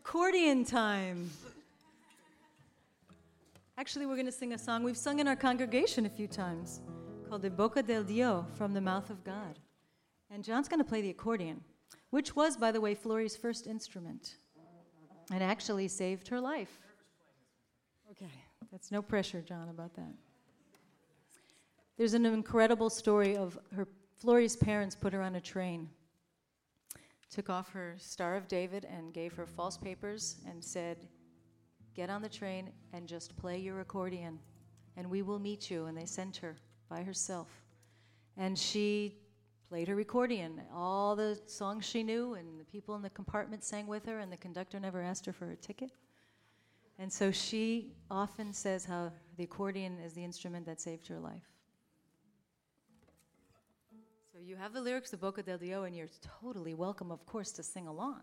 Accordion time. Actually, we're going to sing a song we've sung in our congregation a few times called De Boca del Dio, From the Mouth of God. And Jon's going to play the accordion, which was, by the way, Flory's first instrument and actually saved her life. Okay, that's no pressure, John, about that. There's an incredible story of her Flory's parents put her on a train, took off her Star of David, and gave her false papers and said, Get on the train and just play your accordion, and we will meet you. And they sent her by herself. And she played her accordion, all the songs she knew, and the people in the compartment sang with her, and the conductor never asked her for a ticket. And so she often says how the accordion is the instrument that saved her life. You have the lyrics, the Boca del Dio, and you're totally welcome, of course, to sing along.